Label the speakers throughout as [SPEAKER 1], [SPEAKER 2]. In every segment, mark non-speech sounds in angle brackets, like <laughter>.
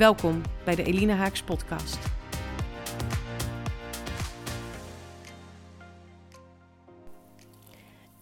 [SPEAKER 1] Welkom bij de Elina Haaks podcast.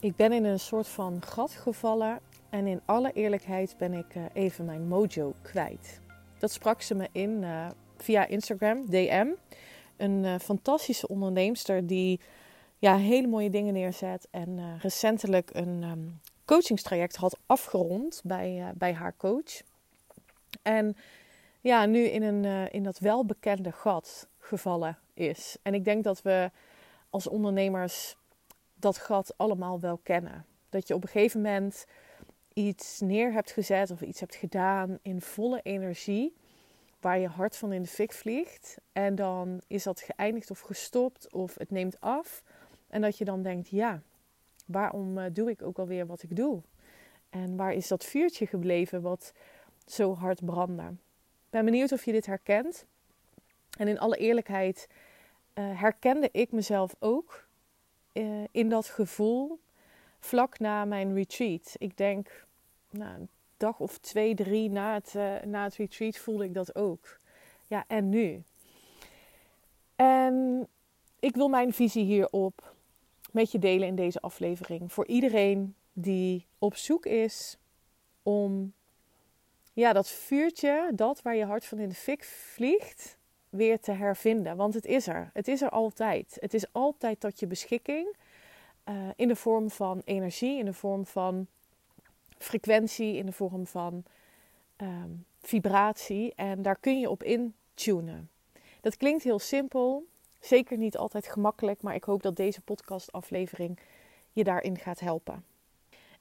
[SPEAKER 1] Ik ben in een soort van gat gevallen en in alle eerlijkheid ben ik eh, even mijn mojo kwijt. Dat sprak ze me in uh, via Instagram, DM. Een uh, fantastische onderneemster die ja, hele mooie dingen neerzet en recentelijk een um, coachingstraject had afgerond bij, bij haar coach. En ja, nu in, een, uh, in dat welbekende gat gevallen is. En ik denk dat we als ondernemers dat gat allemaal wel kennen. Dat je op een gegeven moment iets neer hebt gezet of iets hebt gedaan in volle energie, waar je hart van in de fik vliegt. En dan is dat geëindigd of gestopt of het neemt af. En dat je dan denkt, ja, waarom uh, doe ik ook alweer wat ik doe? En waar is dat vuurtje gebleven wat zo hard brandde? Ben benieuwd of je dit herkent. En in alle eerlijkheid uh, herkende ik mezelf ook uh, in dat gevoel vlak na mijn retreat. Ik denk, nou, een dag of twee, drie na het, uh, na het retreat voelde ik dat ook. Ja, en nu? En ik wil mijn visie hierop met je delen in deze aflevering. Voor iedereen die op zoek is om ja, dat vuurtje, dat waar je hart van in de fik vliegt, weer te hervinden. Want het is er. Het is er altijd. Het is altijd tot je beschikking. Uh, in de vorm van energie, in de vorm van frequentie, in de vorm van um, vibratie. En daar kun je op intunen. Dat klinkt heel simpel. Zeker niet altijd gemakkelijk, maar ik hoop dat deze podcastaflevering je daarin gaat helpen.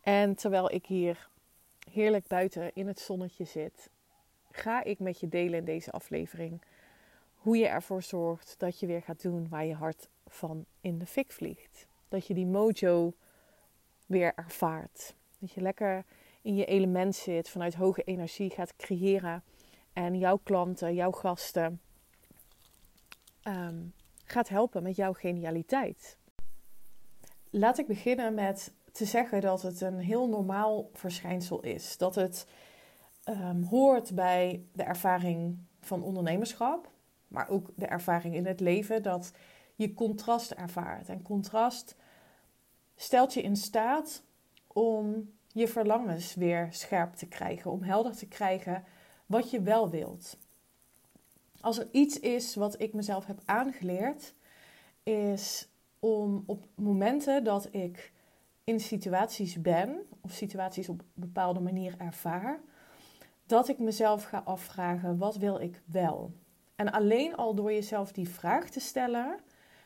[SPEAKER 1] En terwijl ik hier heerlijk buiten in het zonnetje zit, ga ik met je delen in deze aflevering hoe je ervoor zorgt dat je weer gaat doen waar je hart van in de fik vliegt. Dat je die mojo weer ervaart. Dat je lekker in je element zit, vanuit hoge energie gaat creëren en jouw klanten, jouw gasten um, gaat helpen met jouw genialiteit. Laat ik beginnen met te zeggen dat het een heel normaal verschijnsel is. Dat het um, hoort bij de ervaring van ondernemerschap, maar ook de ervaring in het leven, dat je contrast ervaart. En contrast stelt je in staat om je verlangens weer scherp te krijgen, om helder te krijgen wat je wel wilt. Als er iets is wat ik mezelf heb aangeleerd, is om op momenten dat ik in situaties ben of situaties op een bepaalde manier ervaar, dat ik mezelf ga afvragen: wat wil ik wel? En alleen al door jezelf die vraag te stellen,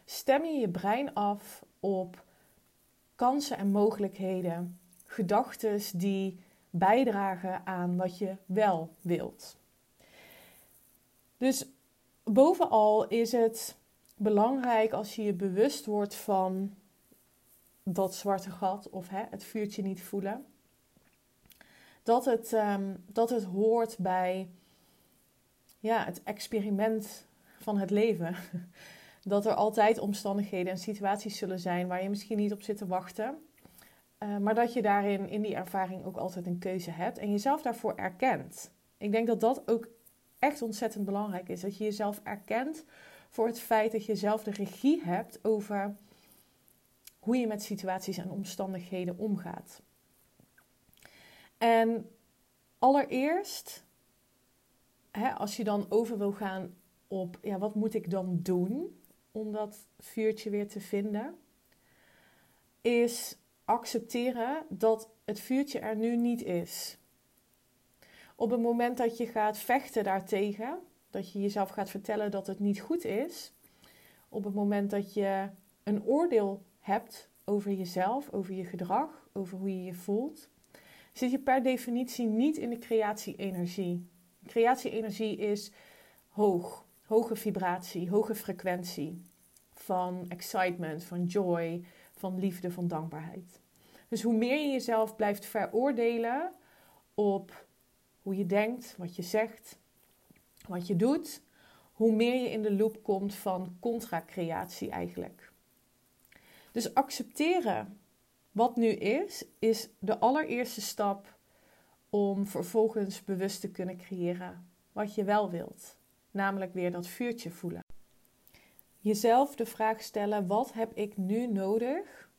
[SPEAKER 1] stem je je brein af op kansen en mogelijkheden, gedachten die bijdragen aan wat je wel wilt. Dus bovenal is het belangrijk als je je bewust wordt van dat zwarte gat of hè, het vuurtje niet voelen. Dat het, um, dat het hoort bij ja, het experiment van het leven. <laughs> Dat er altijd omstandigheden en situaties zullen zijn waar je misschien niet op zit te wachten. Uh, maar dat je daarin in die ervaring ook altijd een keuze hebt en jezelf daarvoor erkent. Ik denk dat dat ook echt ontzettend belangrijk is. Dat je jezelf erkent voor het feit dat je zelf de regie hebt over hoe je met situaties en omstandigheden omgaat. En allereerst, hè, als je dan over wil gaan op ja, wat moet ik dan doen om dat vuurtje weer te vinden, is accepteren dat het vuurtje er nu niet is. Op het moment dat je gaat vechten daartegen, dat je jezelf gaat vertellen dat het niet goed is, op het moment dat je een oordeel hebt over jezelf, over je gedrag, over hoe je je voelt, zit je per definitie niet in de creatie-energie. Creatie-energie is hoog, hoge vibratie, hoge frequentie van excitement, van joy, van liefde, van dankbaarheid. Dus hoe meer je jezelf blijft veroordelen op hoe je denkt, wat je zegt, wat je doet, hoe meer je in de loop komt van contra-creatie eigenlijk. Dus accepteren wat nu is, is de allereerste stap om vervolgens bewust te kunnen creëren wat je wel wilt. Namelijk weer dat vuurtje voelen. Jezelf de vraag stellen: wat heb ik nu nodig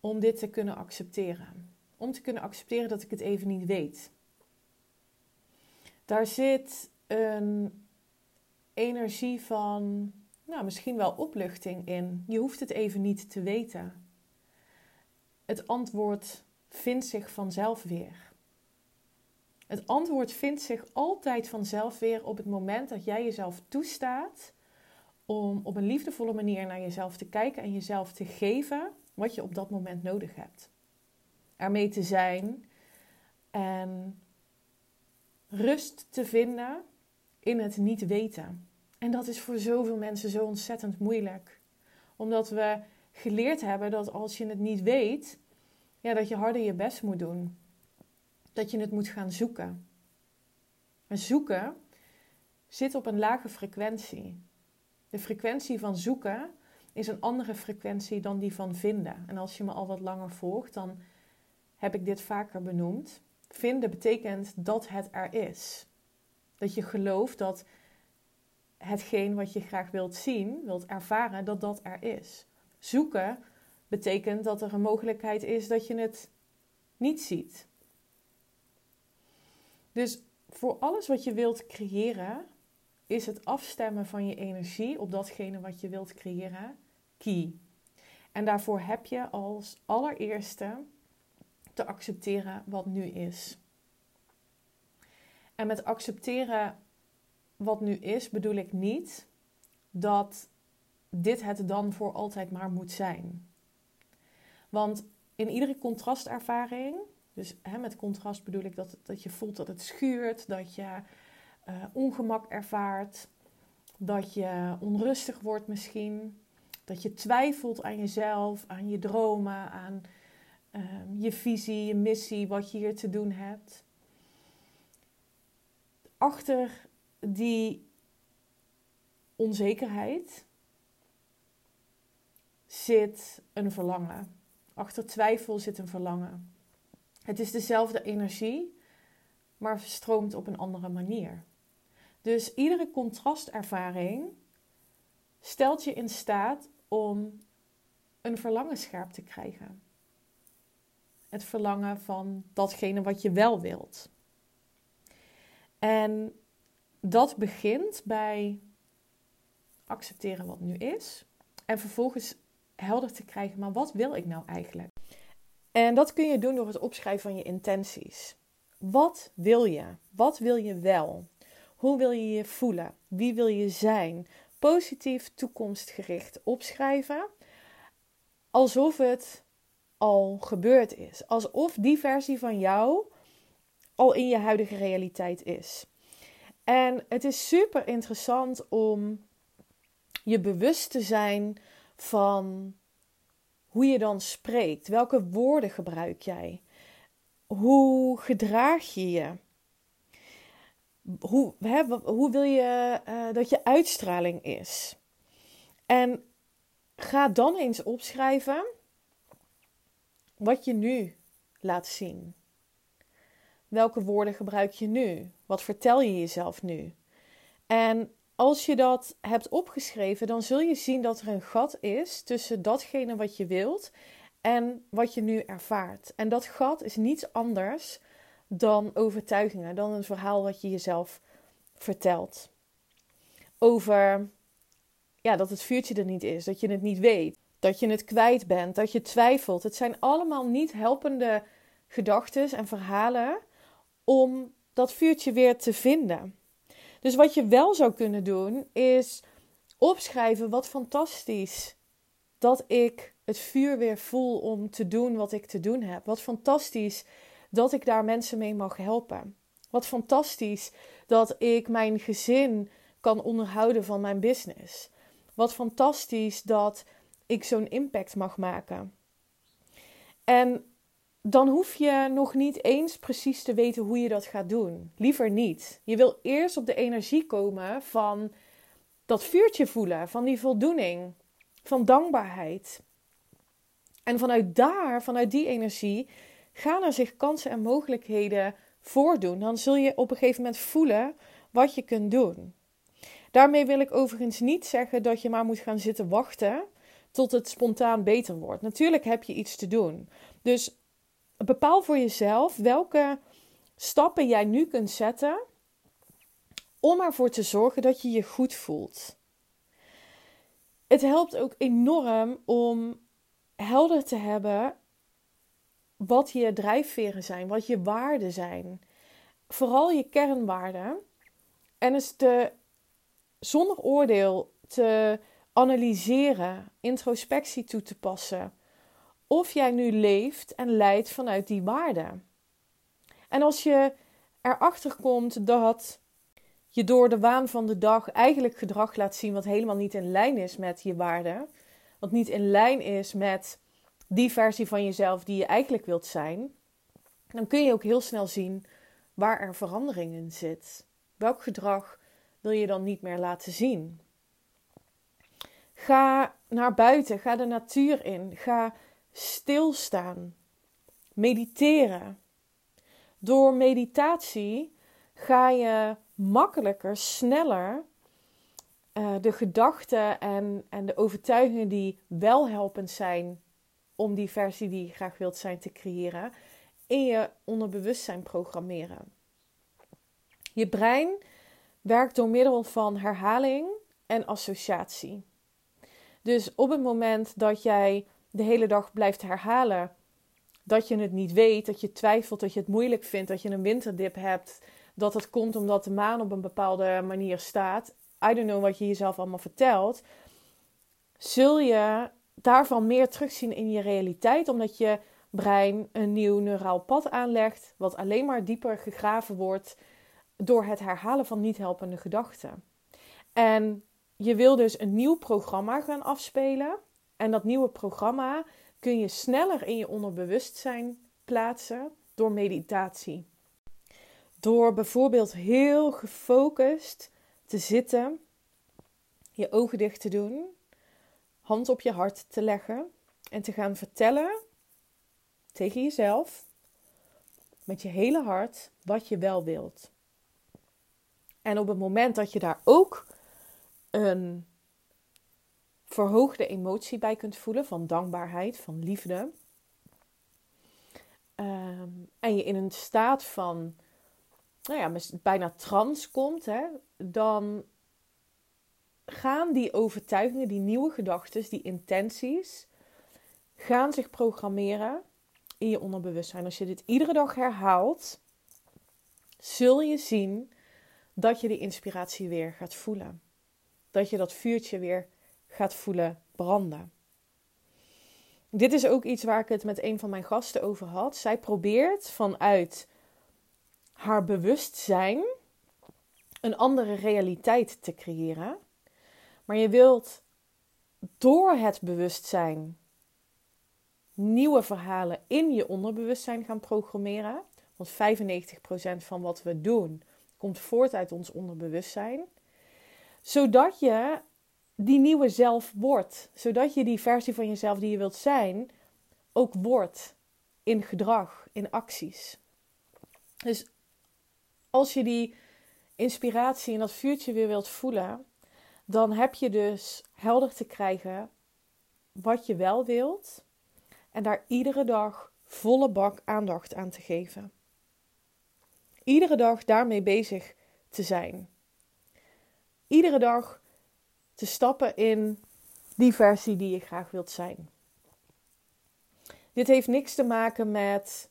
[SPEAKER 1] om dit te kunnen accepteren? Om te kunnen accepteren dat ik het even niet weet. Daar zit een energie van, nou, misschien wel opluchting in. Je hoeft het even niet te weten. Het antwoord vindt zich vanzelf weer. Het antwoord vindt zich altijd vanzelf weer op het moment dat jij jezelf toestaat om op een liefdevolle manier naar jezelf te kijken en jezelf te geven wat je op dat moment nodig hebt. Ermee te zijn en rust te vinden in het niet weten. En dat is voor zoveel mensen zo ontzettend moeilijk. Omdat we geleerd hebben dat als je het niet weet, ja, dat je harder je best moet doen. Dat je het moet gaan zoeken. Maar zoeken zit op een lage frequentie. De frequentie van zoeken is een andere frequentie dan die van vinden. En als je me al wat langer volgt, dan heb ik dit vaker benoemd. Vinden betekent dat het er is. Dat je gelooft dat hetgeen wat je graag wilt zien, wilt ervaren, dat dat er is. Zoeken betekent dat er een mogelijkheid is dat je het niet ziet. Dus voor alles wat je wilt creëren, is het afstemmen van je energie op datgene wat je wilt creëren key. En daarvoor heb je als allereerste te accepteren wat nu is. En met accepteren wat nu is, bedoel ik niet dat dit het dan voor altijd maar moet zijn. Want in iedere contrastervaring, dus hè, met contrast bedoel ik dat, dat je voelt dat het schuurt, dat je uh, ongemak ervaart, dat je onrustig wordt misschien, dat je twijfelt aan jezelf, aan je dromen, aan uh, je visie, je missie, wat je hier te doen hebt. Achter die onzekerheid zit een verlangen. Achter twijfel zit een verlangen. Het is dezelfde energie, maar stroomt op een andere manier. Dus iedere contrastervaring stelt je in staat om een verlangen scherp te krijgen. Het verlangen van datgene wat je wel wilt. En dat begint bij accepteren wat nu is. En vervolgens helder te krijgen, maar wat wil ik nou eigenlijk? En dat kun je doen door het opschrijven van je intenties. Wat wil je? Wat wil je wel? Hoe wil je je voelen? Wie wil je zijn? Positief, toekomstgericht opschrijven. Alsof het al gebeurd is. Alsof die versie van jou al in je huidige realiteit is. En het is super interessant om je bewust te zijn van hoe je dan spreekt. Welke woorden gebruik jij? Hoe gedraag je je? Hoe, hè, hoe wil je uh, dat je uitstraling is? En ga dan eens opschrijven wat je nu laat zien. Welke woorden gebruik je nu? Wat vertel je jezelf nu? En als je dat hebt opgeschreven, dan zul je zien dat er een gat is tussen datgene wat je wilt en wat je nu ervaart. En dat gat is niets anders dan overtuigingen, dan een verhaal wat je jezelf vertelt. Over ja, dat het vuurtje er niet is, dat je het niet weet, dat je het kwijt bent, dat je twijfelt. Het zijn allemaal niet helpende gedachten en verhalen om dat vuurtje weer te vinden. Dus wat je wel zou kunnen doen, is opschrijven wat fantastisch dat ik het vuur weer voel om te doen wat ik te doen heb. Wat fantastisch dat ik daar mensen mee mag helpen. Wat fantastisch dat ik mijn gezin kan onderhouden van mijn business. Wat fantastisch dat ik zo'n impact mag maken. En dan hoef je nog niet eens precies te weten hoe je dat gaat doen. Liever niet. Je wil eerst op de energie komen van dat vuurtje voelen, van die voldoening, van dankbaarheid. En vanuit daar, vanuit die energie, gaan er zich kansen en mogelijkheden voordoen. Dan zul je op een gegeven moment voelen wat je kunt doen. Daarmee wil ik overigens niet zeggen dat je maar moet gaan zitten wachten tot het spontaan beter wordt. Natuurlijk heb je iets te doen. Dus bepaal voor jezelf welke stappen jij nu kunt zetten om ervoor te zorgen dat je je goed voelt. Het helpt ook enorm om helder te hebben wat je drijfveren zijn, wat je waarden zijn. Vooral je kernwaarden. En is te, zonder oordeel te analyseren, introspectie toe te passen. Of jij nu leeft en leidt vanuit die waarden. En als je erachter komt dat je door de waan van de dag eigenlijk gedrag laat zien wat helemaal niet in lijn is met je waarden, wat niet in lijn is met die versie van jezelf die je eigenlijk wilt zijn, dan kun je ook heel snel zien waar er verandering in zit. Welk gedrag wil je dan niet meer laten zien? Ga naar buiten, ga de natuur in, ga stilstaan, mediteren. Door meditatie ga je makkelijker, sneller uh, de gedachten en, en de overtuigingen die wel helpend zijn om die versie die je graag wilt zijn te creëren, in je onderbewustzijn programmeren. Je brein werkt door middel van herhaling en associatie. Dus op het moment dat jij de hele dag blijft herhalen dat je het niet weet, dat je twijfelt, dat je het moeilijk vindt, dat je een winterdip hebt, dat het komt omdat de maan op een bepaalde manier staat. I don't know wat je jezelf allemaal vertelt. Zul je daarvan meer terugzien in je realiteit, omdat je brein een nieuw neuraal pad aanlegt, wat alleen maar dieper gegraven wordt door het herhalen van niet helpende gedachten. En je wil dus een nieuw programma gaan afspelen. En dat nieuwe programma kun je sneller in je onderbewustzijn plaatsen door meditatie. Door bijvoorbeeld heel gefocust te zitten, je ogen dicht te doen, hand op je hart te leggen en te gaan vertellen tegen jezelf met je hele hart wat je wel wilt. En op het moment dat je daar ook een verhoogde emotie bij kunt voelen van dankbaarheid, van liefde. Ehm, en je in een staat van, nou ja, bijna trance komt, hè, dan gaan die overtuigingen, die nieuwe gedachten, die intenties, gaan zich programmeren in je onderbewustzijn. Als je dit iedere dag herhaalt, zul je zien dat je die inspiratie weer gaat voelen dat je dat vuurtje weer gaat voelen branden. Dit is ook iets waar ik het met een van mijn gasten over had. Zij probeert vanuit haar bewustzijn een andere realiteit te creëren. Maar je wilt door het bewustzijn nieuwe verhalen in je onderbewustzijn gaan programmeren. Want 95% van wat we doen komt voort uit ons onderbewustzijn zodat je die nieuwe zelf wordt. Zodat je die versie van jezelf die je wilt zijn ook wordt in gedrag, in acties. Dus als je die inspiratie en dat vuurtje weer wilt voelen, dan heb je dus helder te krijgen wat je wel wilt en daar iedere dag volle bak aandacht aan te geven. Iedere dag daarmee bezig te zijn iedere dag te stappen in die versie die je graag wilt zijn. Dit heeft niks te maken met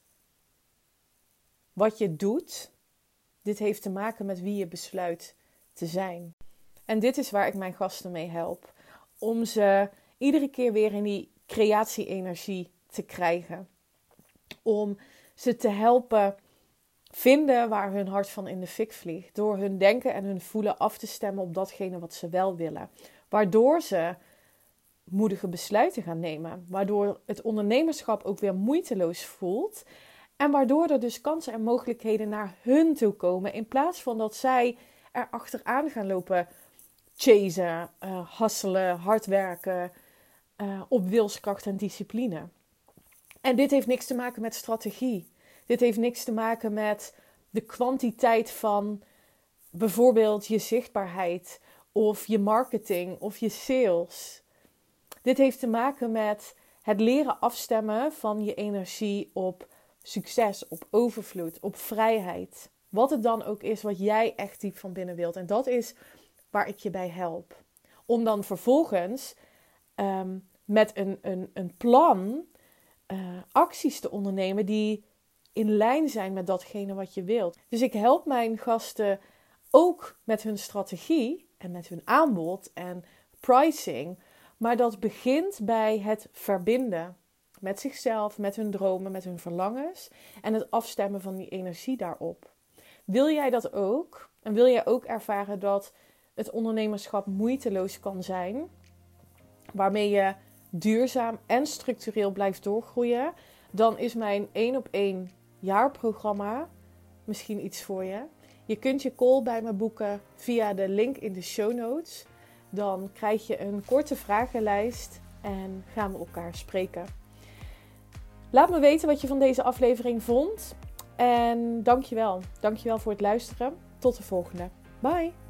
[SPEAKER 1] wat je doet. Dit heeft te maken met wie je besluit te zijn. En dit is waar ik mijn gasten mee help. Om ze iedere keer weer in die creatie-energie te krijgen. Om ze te helpen vinden waar hun hart van in de fik vliegt. Door hun denken en hun voelen af te stemmen op datgene wat ze wel willen. Waardoor ze moedige besluiten gaan nemen. Waardoor het ondernemerschap ook weer moeiteloos voelt. En waardoor er dus kansen en mogelijkheden naar hun toe komen. In plaats van dat zij er achteraan gaan lopen chasen, uh, hasselen, hard werken. Uh, op wilskracht en discipline. En dit heeft niks te maken met strategie. Dit heeft niks te maken met de kwantiteit van bijvoorbeeld je zichtbaarheid of je marketing of je sales. Dit heeft te maken met het leren afstemmen van je energie op succes, op overvloed, op vrijheid. Wat het dan ook is wat jij echt diep van binnen wilt. En dat is waar ik je bij help. Om dan vervolgens ehm, met een, een, een plan uh, acties te ondernemen die in lijn zijn met datgene wat je wilt. Dus ik help mijn gasten ook met hun strategie en met hun aanbod en pricing. Maar dat begint bij het verbinden met zichzelf, met hun dromen, met hun verlangens en het afstemmen van die energie daarop. Wil jij dat ook? En wil jij ook ervaren dat het ondernemerschap moeiteloos kan zijn, waarmee je duurzaam en structureel blijft doorgroeien, dan is mijn 1 op 1 jaarprogramma misschien iets voor je. Je kunt je call bij me boeken via de link in de show notes. Dan krijg je een korte vragenlijst en gaan we elkaar spreken. Laat me weten wat je van deze aflevering vond. En dankjewel. Dankjewel voor het luisteren. Tot de volgende. Bye.